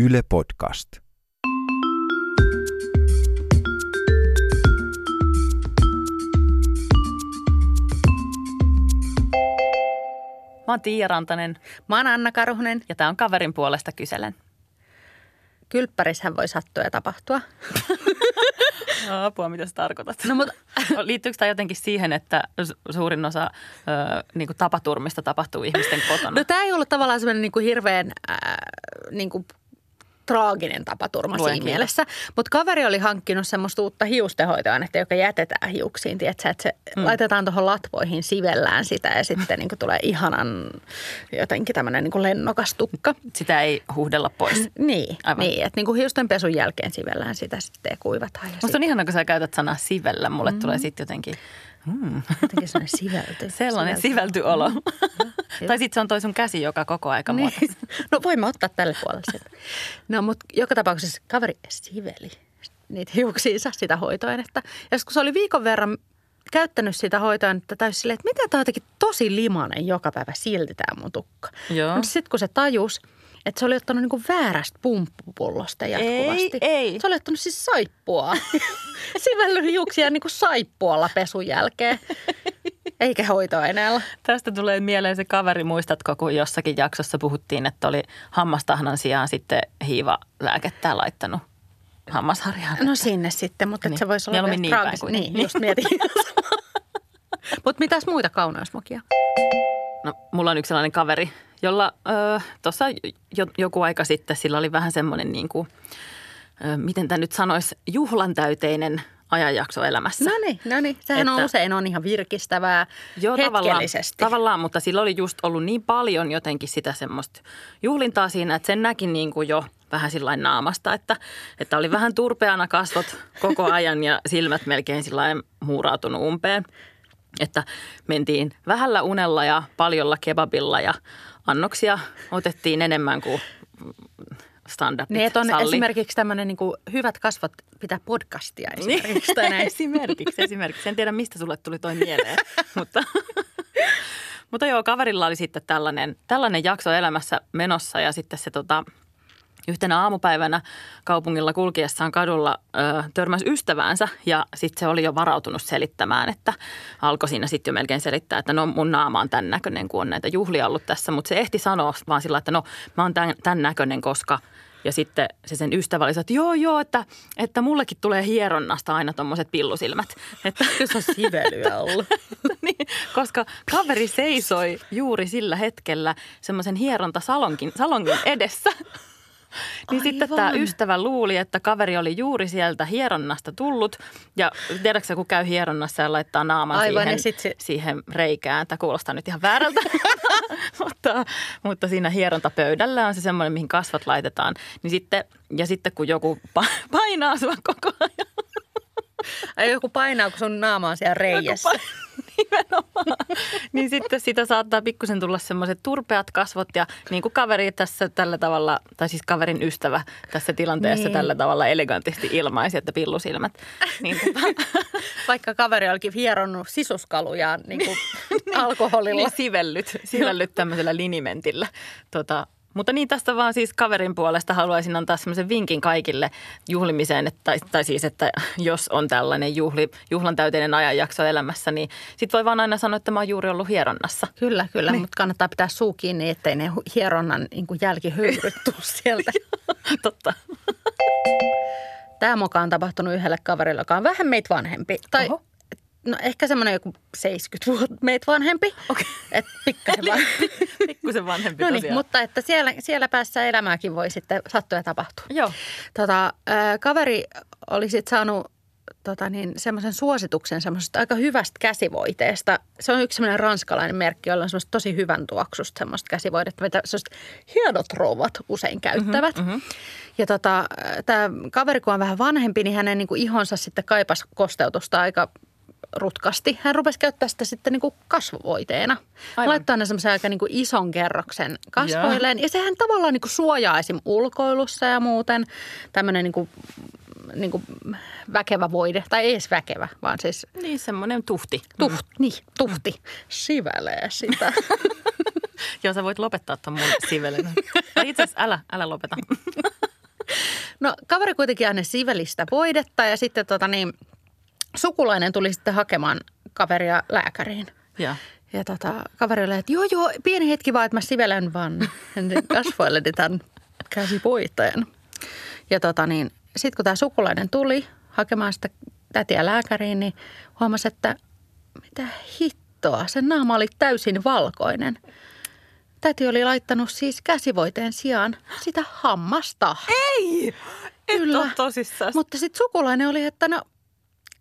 Yle Podcast. Mä oon Tiia Rantanen Mä oon Anna Karhunen. ja tää on kaverin puolesta kyselen. Kylppärissähän voi sattua ja tapahtua. Apua, mitä sä tarkoitat? No, mutta, Liittyykö tämä jotenkin siihen, että su- suurin osa ö, niin tapaturmista tapahtuu ihmisten kotona? no tämä ei ollut tavallaan semmoinen niin kuin hirveän äh, niin kuin traaginen tapaturma Luen siinä kiitos. mielessä. Mutta kaveri oli hankkinut semmoista uutta hiustenhoitoainetta, joka jätetään hiuksiin. Tiedätkö, että se hmm. laitetaan tuohon latvoihin, sivellään sitä ja sitten niin kuin tulee ihanan jotenkin tämmöinen niin lennokas tukka. Sitä ei huuhdella pois. Niin, Aivan. niin että niin kuin hiusten pesun jälkeen sivellään sitä sitten ja kuivataan. Musta on ihanaa, kun sä käytät sanaa sivellä. Mulle mm. tulee sitten jotenkin mm, jotenkin sellainen sivelty. sellainen sivelty olo. tai sitten se on toi sun käsi, joka koko aika niin. No voimme ottaa tälle puolelle sen. No mutta joka tapauksessa kaveri siveli niitä hiuksiinsa sitä hoitoainetta. Ja kun se oli viikon verran käyttänyt sitä hoitoainetta täysin silleen, että miten tämä on jotenkin tosi limainen joka päivä silti tämä mun tukka. Joo. Mutta sitten kun se tajus, että se oli ottanut niinku väärästä pumppupullosta jatkuvasti. ei. Se oli ottanut siis saippua. Sivellyt hiuksia niinku saippualla pesun jälkeen. Eikä hoitoaineella. Tästä tulee mieleen se kaveri, muistatko, kun jossakin jaksossa puhuttiin, että oli hammastahnan sijaan sitten hiiva-lääkettä laittanut hammasharjaan. No sinne sitten, mutta Niin. se voisi olla niin päin kuitenkin. Niin, just mietin. mutta mitäs muita kauneusmokia? No, mulla on yksi sellainen kaveri, jolla öö, tuossa jo, joku aika sitten sillä oli vähän semmoinen niin kuin, öö, miten tämä nyt sanoisi, juhlan täyteinen ajanjakso elämässä. No niin, no niin. Sehän Että- on usein on ihan virkistävää Joo, tavallaan, hetkellisesti. tavallaan, mutta sillä oli just ollut niin paljon jotenkin sitä semmoista juhlintaa siinä, että sen näki niin kuin jo vähän sillä naamasta, että, että oli vähän turpeana kasvot koko ajan ja silmät melkein sillä muurautunut umpeen. Että mentiin vähällä unella ja paljolla kebabilla ja annoksia otettiin enemmän kuin standardit Niin, on salli. esimerkiksi tämmöinen niin hyvät kasvot pitää podcastia esimerkiksi. tai näin. esimerkiksi, esimerkiksi. En tiedä, mistä sulle tuli toi mieleen, mutta, mutta joo, kaverilla oli sitten tällainen, tällainen jakso elämässä menossa ja sitten se tota, yhtenä aamupäivänä kaupungilla kulkiessaan kadulla ö, törmäsi ystäväänsä ja sitten se oli jo varautunut selittämään, että alkoi siinä sitten jo melkein selittää, että no mun naama on tämän näköinen, kun on näitä juhlia ollut tässä, mutta se ehti sanoa vaan sillä, että no mä oon tämän, tämän näköinen, koska ja sitten se sen ystävä oli, että joo, joo, että, että mullekin tulee hieronnasta aina tuommoiset pillusilmät. Että, se on sivelyä ollut. niin, koska kaveri seisoi juuri sillä hetkellä semmoisen hierontasalonkin salonkin edessä. Niin sitten tämä Aivan. ystävä luuli, että kaveri oli juuri sieltä hieronnasta tullut. Ja tiedätkö kun käy hieronnassa ja laittaa naaman Aivan, siihen, ja sit se- siihen reikään. Tämä kuulostaa nyt ihan väärältä, mutta, mutta siinä hierontapöydällä on se semmoinen, mihin kasvat laitetaan. Niin sitten, ja sitten kun joku pa- painaa sua koko ajan, Ai joku painaa, kun sun naama on siellä reijässä. Nimenomaan. niin sitten sitä saattaa pikkusen tulla semmoiset turpeat kasvot ja niin kuin kaveri tässä tällä tavalla, tai siis kaverin ystävä tässä tilanteessa Niin. tällä tavalla elegantisti ilmaisi, että pillusilmät. Niin, tota, Vaikka kaveri olikin hieronnut sisuskalujaan niin kuin alkoholilla. niin sivellyt, sivellyt tämmöisellä linimentillä. Tota, mutta niin tästä vaan siis kaverin puolesta haluaisin antaa semmoisen vinkin kaikille juhlimiseen, että, tai, tai siis, että jos on tällainen juhli, juhlan täyteinen ajanjakso elämässä, niin sit voi vaan aina sanoa, että mä oon juuri ollut hieronnassa. Kyllä, kyllä, niin. mutta kannattaa pitää suu kiinni, ettei ne hieronnan niin jälkihöyryt tuu sieltä. Totta. Tämä moka on tapahtunut yhdelle kaverille, joka on vähän meitä vanhempi. Tai Oho. No ehkä semmoinen joku 70 vuotta meitä vanhempi. Okei. Että pikkasen vaan. Pikkusen vanhempi no niin, mutta että siellä, siellä päässä elämääkin voi sitten sattua ja tapahtua. Joo. Tota, kaveri oli sitten saanut tota niin, semmoisen suosituksen semmoisesta aika hyvästä käsivoiteesta. Se on yksi semmoinen ranskalainen merkki, jolla on semmoista tosi hyvän tuoksusta semmoista käsivoidetta, mitä semmoiset hienot rouvat usein käyttävät. Mm-hmm. Ja tota, tämä kaveri, kun on vähän vanhempi, niin hänen niin kuin ihonsa sitten kaipasi kosteutusta aika rutkasti. Hän rupesi käyttää sitä sitten niin kuin kasvovoiteena. Aivan. Laittaa ne semmoisen aika niin kuin ison kerroksen kasvoilleen. Ja sehän tavallaan niin kuin suojaa esim. ulkoilussa ja muuten. Tämmöinen niin kuin, niin kuin väkevä voide. Tai ei edes väkevä, vaan siis Niin, semmoinen tuhti. tuht, mm. niin, tuhti. Sivelee sitä. Joo, sä voit lopettaa ton mun sivelen. Itse asiassa älä, älä lopeta. No kaveri kuitenkin aina sivelistä voidetta ja sitten tota niin, sukulainen tuli sitten hakemaan kaveria lääkäriin. Ja. Ja tota, kaveri oli, että joo joo, pieni hetki vaan, että mä sivelen vaan kasvoille tämän käsipuittajan. Ja tota niin, sitten kun tämä sukulainen tuli hakemaan sitä tätiä lääkäriin, niin huomasi, että mitä hittoa, sen naama oli täysin valkoinen. Täti oli laittanut siis käsivoiteen sijaan sitä hammasta. Ei! Et Kyllä. Mutta sitten sukulainen oli, että no,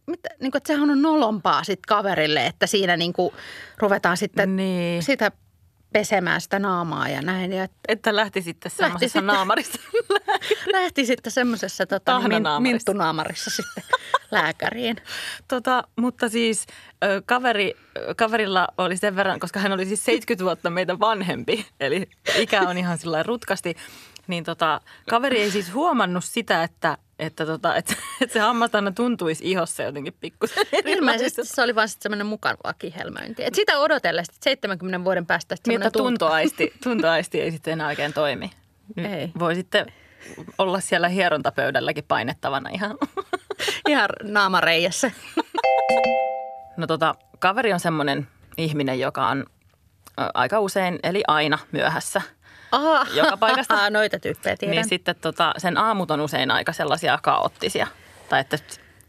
mitä, niin kuin, että sehän on nolompaa sit kaverille, että siinä niin kuin ruvetaan sitten Niin. sitä pesemään sitä naamaa ja näin. Ja Että lähti sitten semmoisessa naamarissa. lähti sitten semmoisessa tota, min, minttunaamarissa sitten lääkäriin. tota, mutta siis kaveri, kaverilla oli sen verran, koska hän oli siis 70 vuotta meitä vanhempi, eli ikä on ihan sillä rutkasti, niin tota, kaveri ei siis huomannut sitä, että, että, tota, että, että se hammastanna tuntuisi ihossa jotenkin pikkusen Ilmeisesti se oli vaan semmoinen mukava kihelmöinti. Et sitä odotellessa, että 70 vuoden päästä tunto. tuntoaisti, tuntoaisti ei sitten enää oikein toimi. Nyt Ei. Voi sitten olla siellä hierontapöydälläkin painettavana ihan. Ihan naamareijässä. No tota, kaveri on semmoinen ihminen, joka on aika usein, eli aina myöhässä. Aha. Joka paikasta. Aha, noita tyyppejä tiedän. Niin sitten tota, sen aamut on usein aika sellaisia kaoottisia. Tai että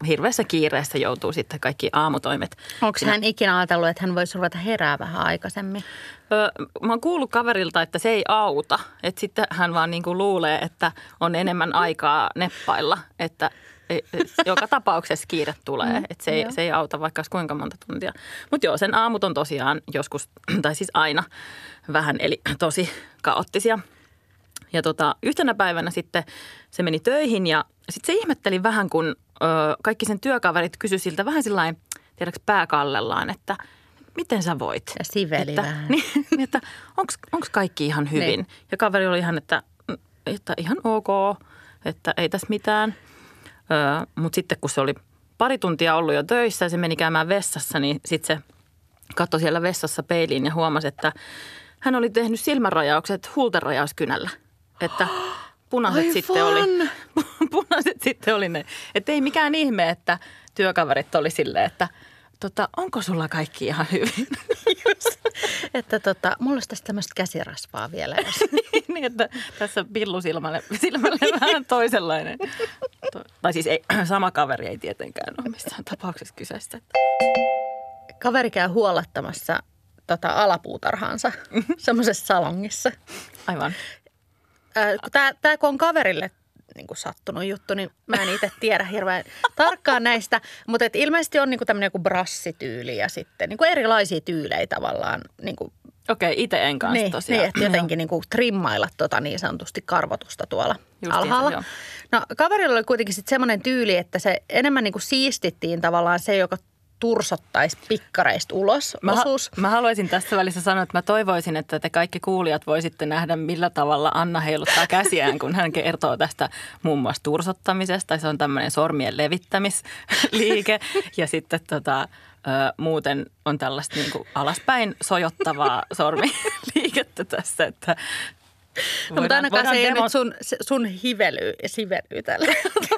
hirveässä kiireessä joutuu sitten kaikki aamutoimet. Onko hän ikinä ajatellut, että hän voisi ruveta herää vähän aikaisemmin? Öö, mä oon kuullut kaverilta, että se ei auta. Että sitten hän vaan niin kuin luulee, että on enemmän aikaa neppailla. Että e- e- joka tapauksessa kiire tulee. Että se, ei, se ei auta vaikka olisi kuinka monta tuntia. Mutta joo, sen aamut on tosiaan joskus, tai siis aina vähän, eli tosi kaoottisia. Ja tota, yhtenä päivänä sitten se meni töihin ja sitten se ihmetteli vähän, kun ö, kaikki sen työkaverit kysyi siltä vähän sillä tiedätkö, pääkallellaan, että miten sä voit? Ja siveli että, vähän. Niin, niin, että onko kaikki ihan hyvin? Niin. Ja kaveri oli ihan, että, että ihan ok, että ei tässä mitään. Öö, Mutta sitten kun se oli pari tuntia ollut jo töissä ja se meni käymään vessassa, niin sitten se katsoi siellä vessassa peiliin ja huomasi, että hän oli tehnyt silmänrajaukset huultenrajauskynällä. Että punaiset Aivan. sitten oli, punaiset sitten oli ne. Että ei mikään ihme, että työkaverit oli silleen, että tota, onko sulla kaikki ihan hyvin? Että tota, mulla olisi tästä tämmöistä käsirasvaa vielä. Jos... niin, että tässä pillu silmälle, silmälle vähän toisenlainen. To, tai siis ei, sama kaveri ei tietenkään ole missään tapauksessa kyseessä. Kaveri käy huollattamassa tota, alapuutarhaansa semmoisessa salongissa. Aivan. Tämä, tää, kun on kaverille niin kuin sattunut juttu, niin mä en itse tiedä hirveän tarkkaan näistä. Mutta et ilmeisesti on niin kuin tämmöinen joku brassityyli ja sitten niin kuin erilaisia tyylejä tavallaan. Niin kuin, Okei, itse en kanssa niin, tosiaan. niin, että jotenkin niin kuin trimmailla tota niin sanotusti karvotusta tuolla Justiinsa, alhaalla. joo. No kaverilla oli kuitenkin sitten semmoinen tyyli, että se enemmän niin kuin siistittiin tavallaan se, joka tursottaisi pikkareista ulos Mä, osuus. mä haluaisin tässä välissä sanoa, että mä toivoisin, että te kaikki kuulijat voisitte nähdä, millä tavalla Anna heiluttaa käsiään, kun hän kertoo tästä muun muassa tursottamisesta. Se on tämmöinen sormien levittämisliike ja sitten tota, ö, muuten on tällaista niin kuin alaspäin sojottavaa sormiliikettä tässä, että No, mutta ainakaan se ei demo- nyt sun, sun hively, sively tällä.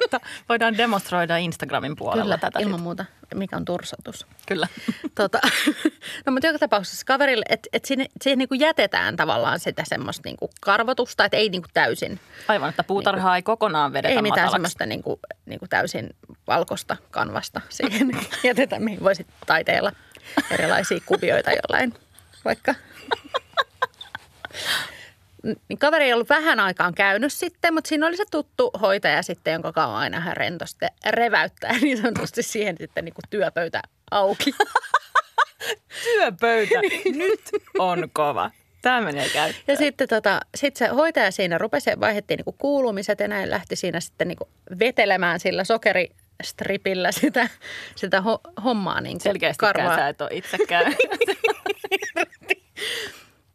Voidaan demonstroida Instagramin puolella Kyllä, tätä. ilman sit. muuta. Mikä on tursotus. Kyllä. Tota, no mutta joka tapauksessa kaverille, että et siihen, siihen niinku jätetään tavallaan sitä semmoista niinku karvotusta, että ei niinku täysin, Aivan, että puutarhaa ei kokonaan vedetä ei mitään matalaksi. semmoista niinku, niinku täysin valkoista kanvasta siihen jätetään, mihin voisit taiteella erilaisia kuvioita jollain vaikka. Niin kaveri ei ollut vähän aikaan käynyt sitten, mutta siinä oli se tuttu hoitaja sitten, jonka kauan aina hän rentosti reväyttää niin sanotusti siihen sitten niin kuin työpöytä auki. Työpöytä nyt on kova. Tämä menee käyttöön. Ja sitten tota, sit se hoitaja siinä rupesi, vaihdettiin niinku kuulumiset ja näin lähti siinä sitten niinku vetelemään sillä sokeristripillä sitä, sitä ho- hommaa. Selkeästikään karvaa. sä et ole itsekään.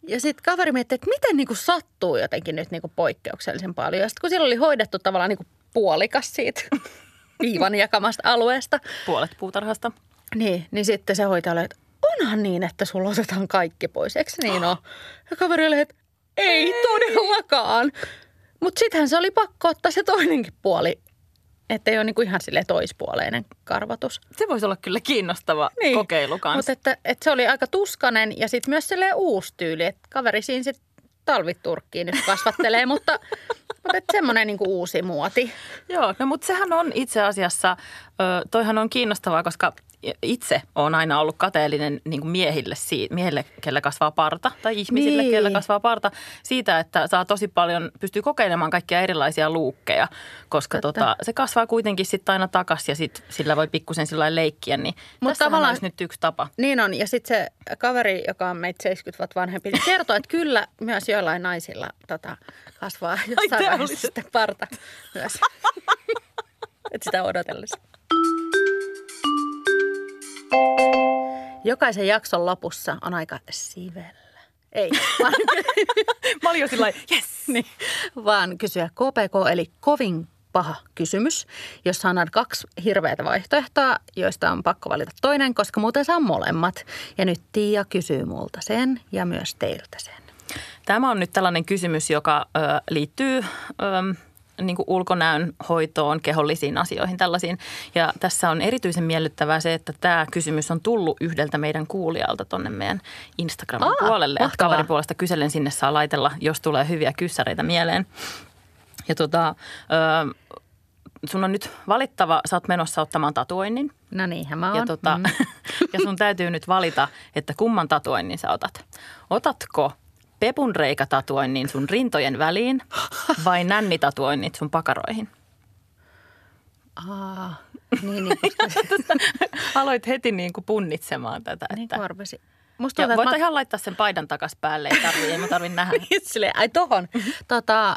Ja sitten kaveri mietti, että miten niinku sattuu jotenkin nyt niinku poikkeuksellisen paljon. Ja sitten kun sillä oli hoidettu tavallaan niinku puolikas siitä viivan jakamasta alueesta, Puolet puutarhasta. niin, niin sitten se hoitaja oli, että onhan niin, että sulla otetaan kaikki pois. Eikö niin ole? Ja kaveri oli, että ei todellakaan. Mutta sittenhän se oli pakko ottaa se toinenkin puoli, että ei ole niinku ihan sille toispuoleinen karvatus. Se voisi olla kyllä kiinnostava niin. kokeilu kanssa. Mutta että, että se oli aika tuskanen ja sitten myös silleen uusi tyyli, että kaveri siinä sitten talviturkkiin nyt kasvattelee, mutta, mutta että semmoinen niinku uusi muoti. Joo, no mutta sehän on itse asiassa, toihan on kiinnostavaa, koska itse olen aina ollut kateellinen niin kuin miehille, miehille, kellä kasvaa parta, tai ihmisille, niin. kellä kasvaa parta, siitä, että saa tosi paljon, pystyy kokeilemaan kaikkia erilaisia luukkeja, koska tota, se kasvaa kuitenkin sitten aina takas ja sit sillä voi pikkusen sillä leikkiä, niin Mutta tavallaan olisi nyt yksi tapa. Niin on, ja sitten se kaveri, joka on meitä 70 vuotta vanhempi, niin kertoo, että kyllä myös joillain naisilla tota, kasvaa jossain Ai, vaiheessa sitten parta myös. että sitä odotellessa. Jokaisen jakson lopussa on aika sivellä. Ei, vaan, Mä olin jo sillä yes! niin, vaan kysyä KPK, eli kovin paha kysymys, jossa on kaksi hirveätä vaihtoehtoa, joista on pakko valita toinen, koska muuten saa molemmat. Ja nyt Tiia kysyy multa sen ja myös teiltä sen. Tämä on nyt tällainen kysymys, joka ö, liittyy ö, niin ulkonäön hoitoon, kehollisiin asioihin, tällaisiin. Ja tässä on erityisen miellyttävää se, että tämä kysymys on tullut yhdeltä meidän kuulijalta tuonne meidän Instagramin Aa, puolelle. Että kaverin puolesta kysellen sinne saa laitella, jos tulee hyviä kyssäreitä mieleen. Ja tota, ö, sun on nyt valittava, sä oot menossa ottamaan tatuoinnin. No niinhän mä oon. Ja, tota, mm. ja sun täytyy nyt valita, että kumman tatuoinnin sä otat. Otatko pepun reikätatuoinnin sun rintojen väliin vai nännitatuoinnit sun pakaroihin? Aa, niin, niin koska... Aloit heti niin kuin punnitsemaan tätä. Niin että... Korvasi. Musta tuntuu, voit mä... ihan laittaa sen paidan takas päälle, ei tarvitse, ei mä tarvitse nähdä. Silleen, ai tohon. tota,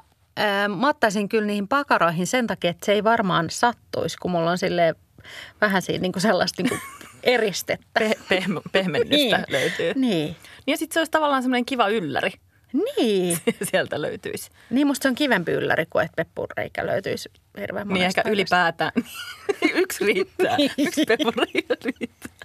mä ottaisin kyllä niihin pakaroihin sen takia, että se ei varmaan sattuisi, kun mulla on sille vähän siinä niin kuin sellaista niin kuin eristettä. Pe- peh- pehmennystä niin. löytyy. Niin. niin ja sitten se olisi tavallaan semmoinen kiva ylläri. Niin. Sieltä löytyisi. Niin, musta se on kivempi ylläri kuin että peppureikä löytyisi hirveän Niin, ehkä ylipäätään. Yksi riittää. Yksi peppureikä riittää.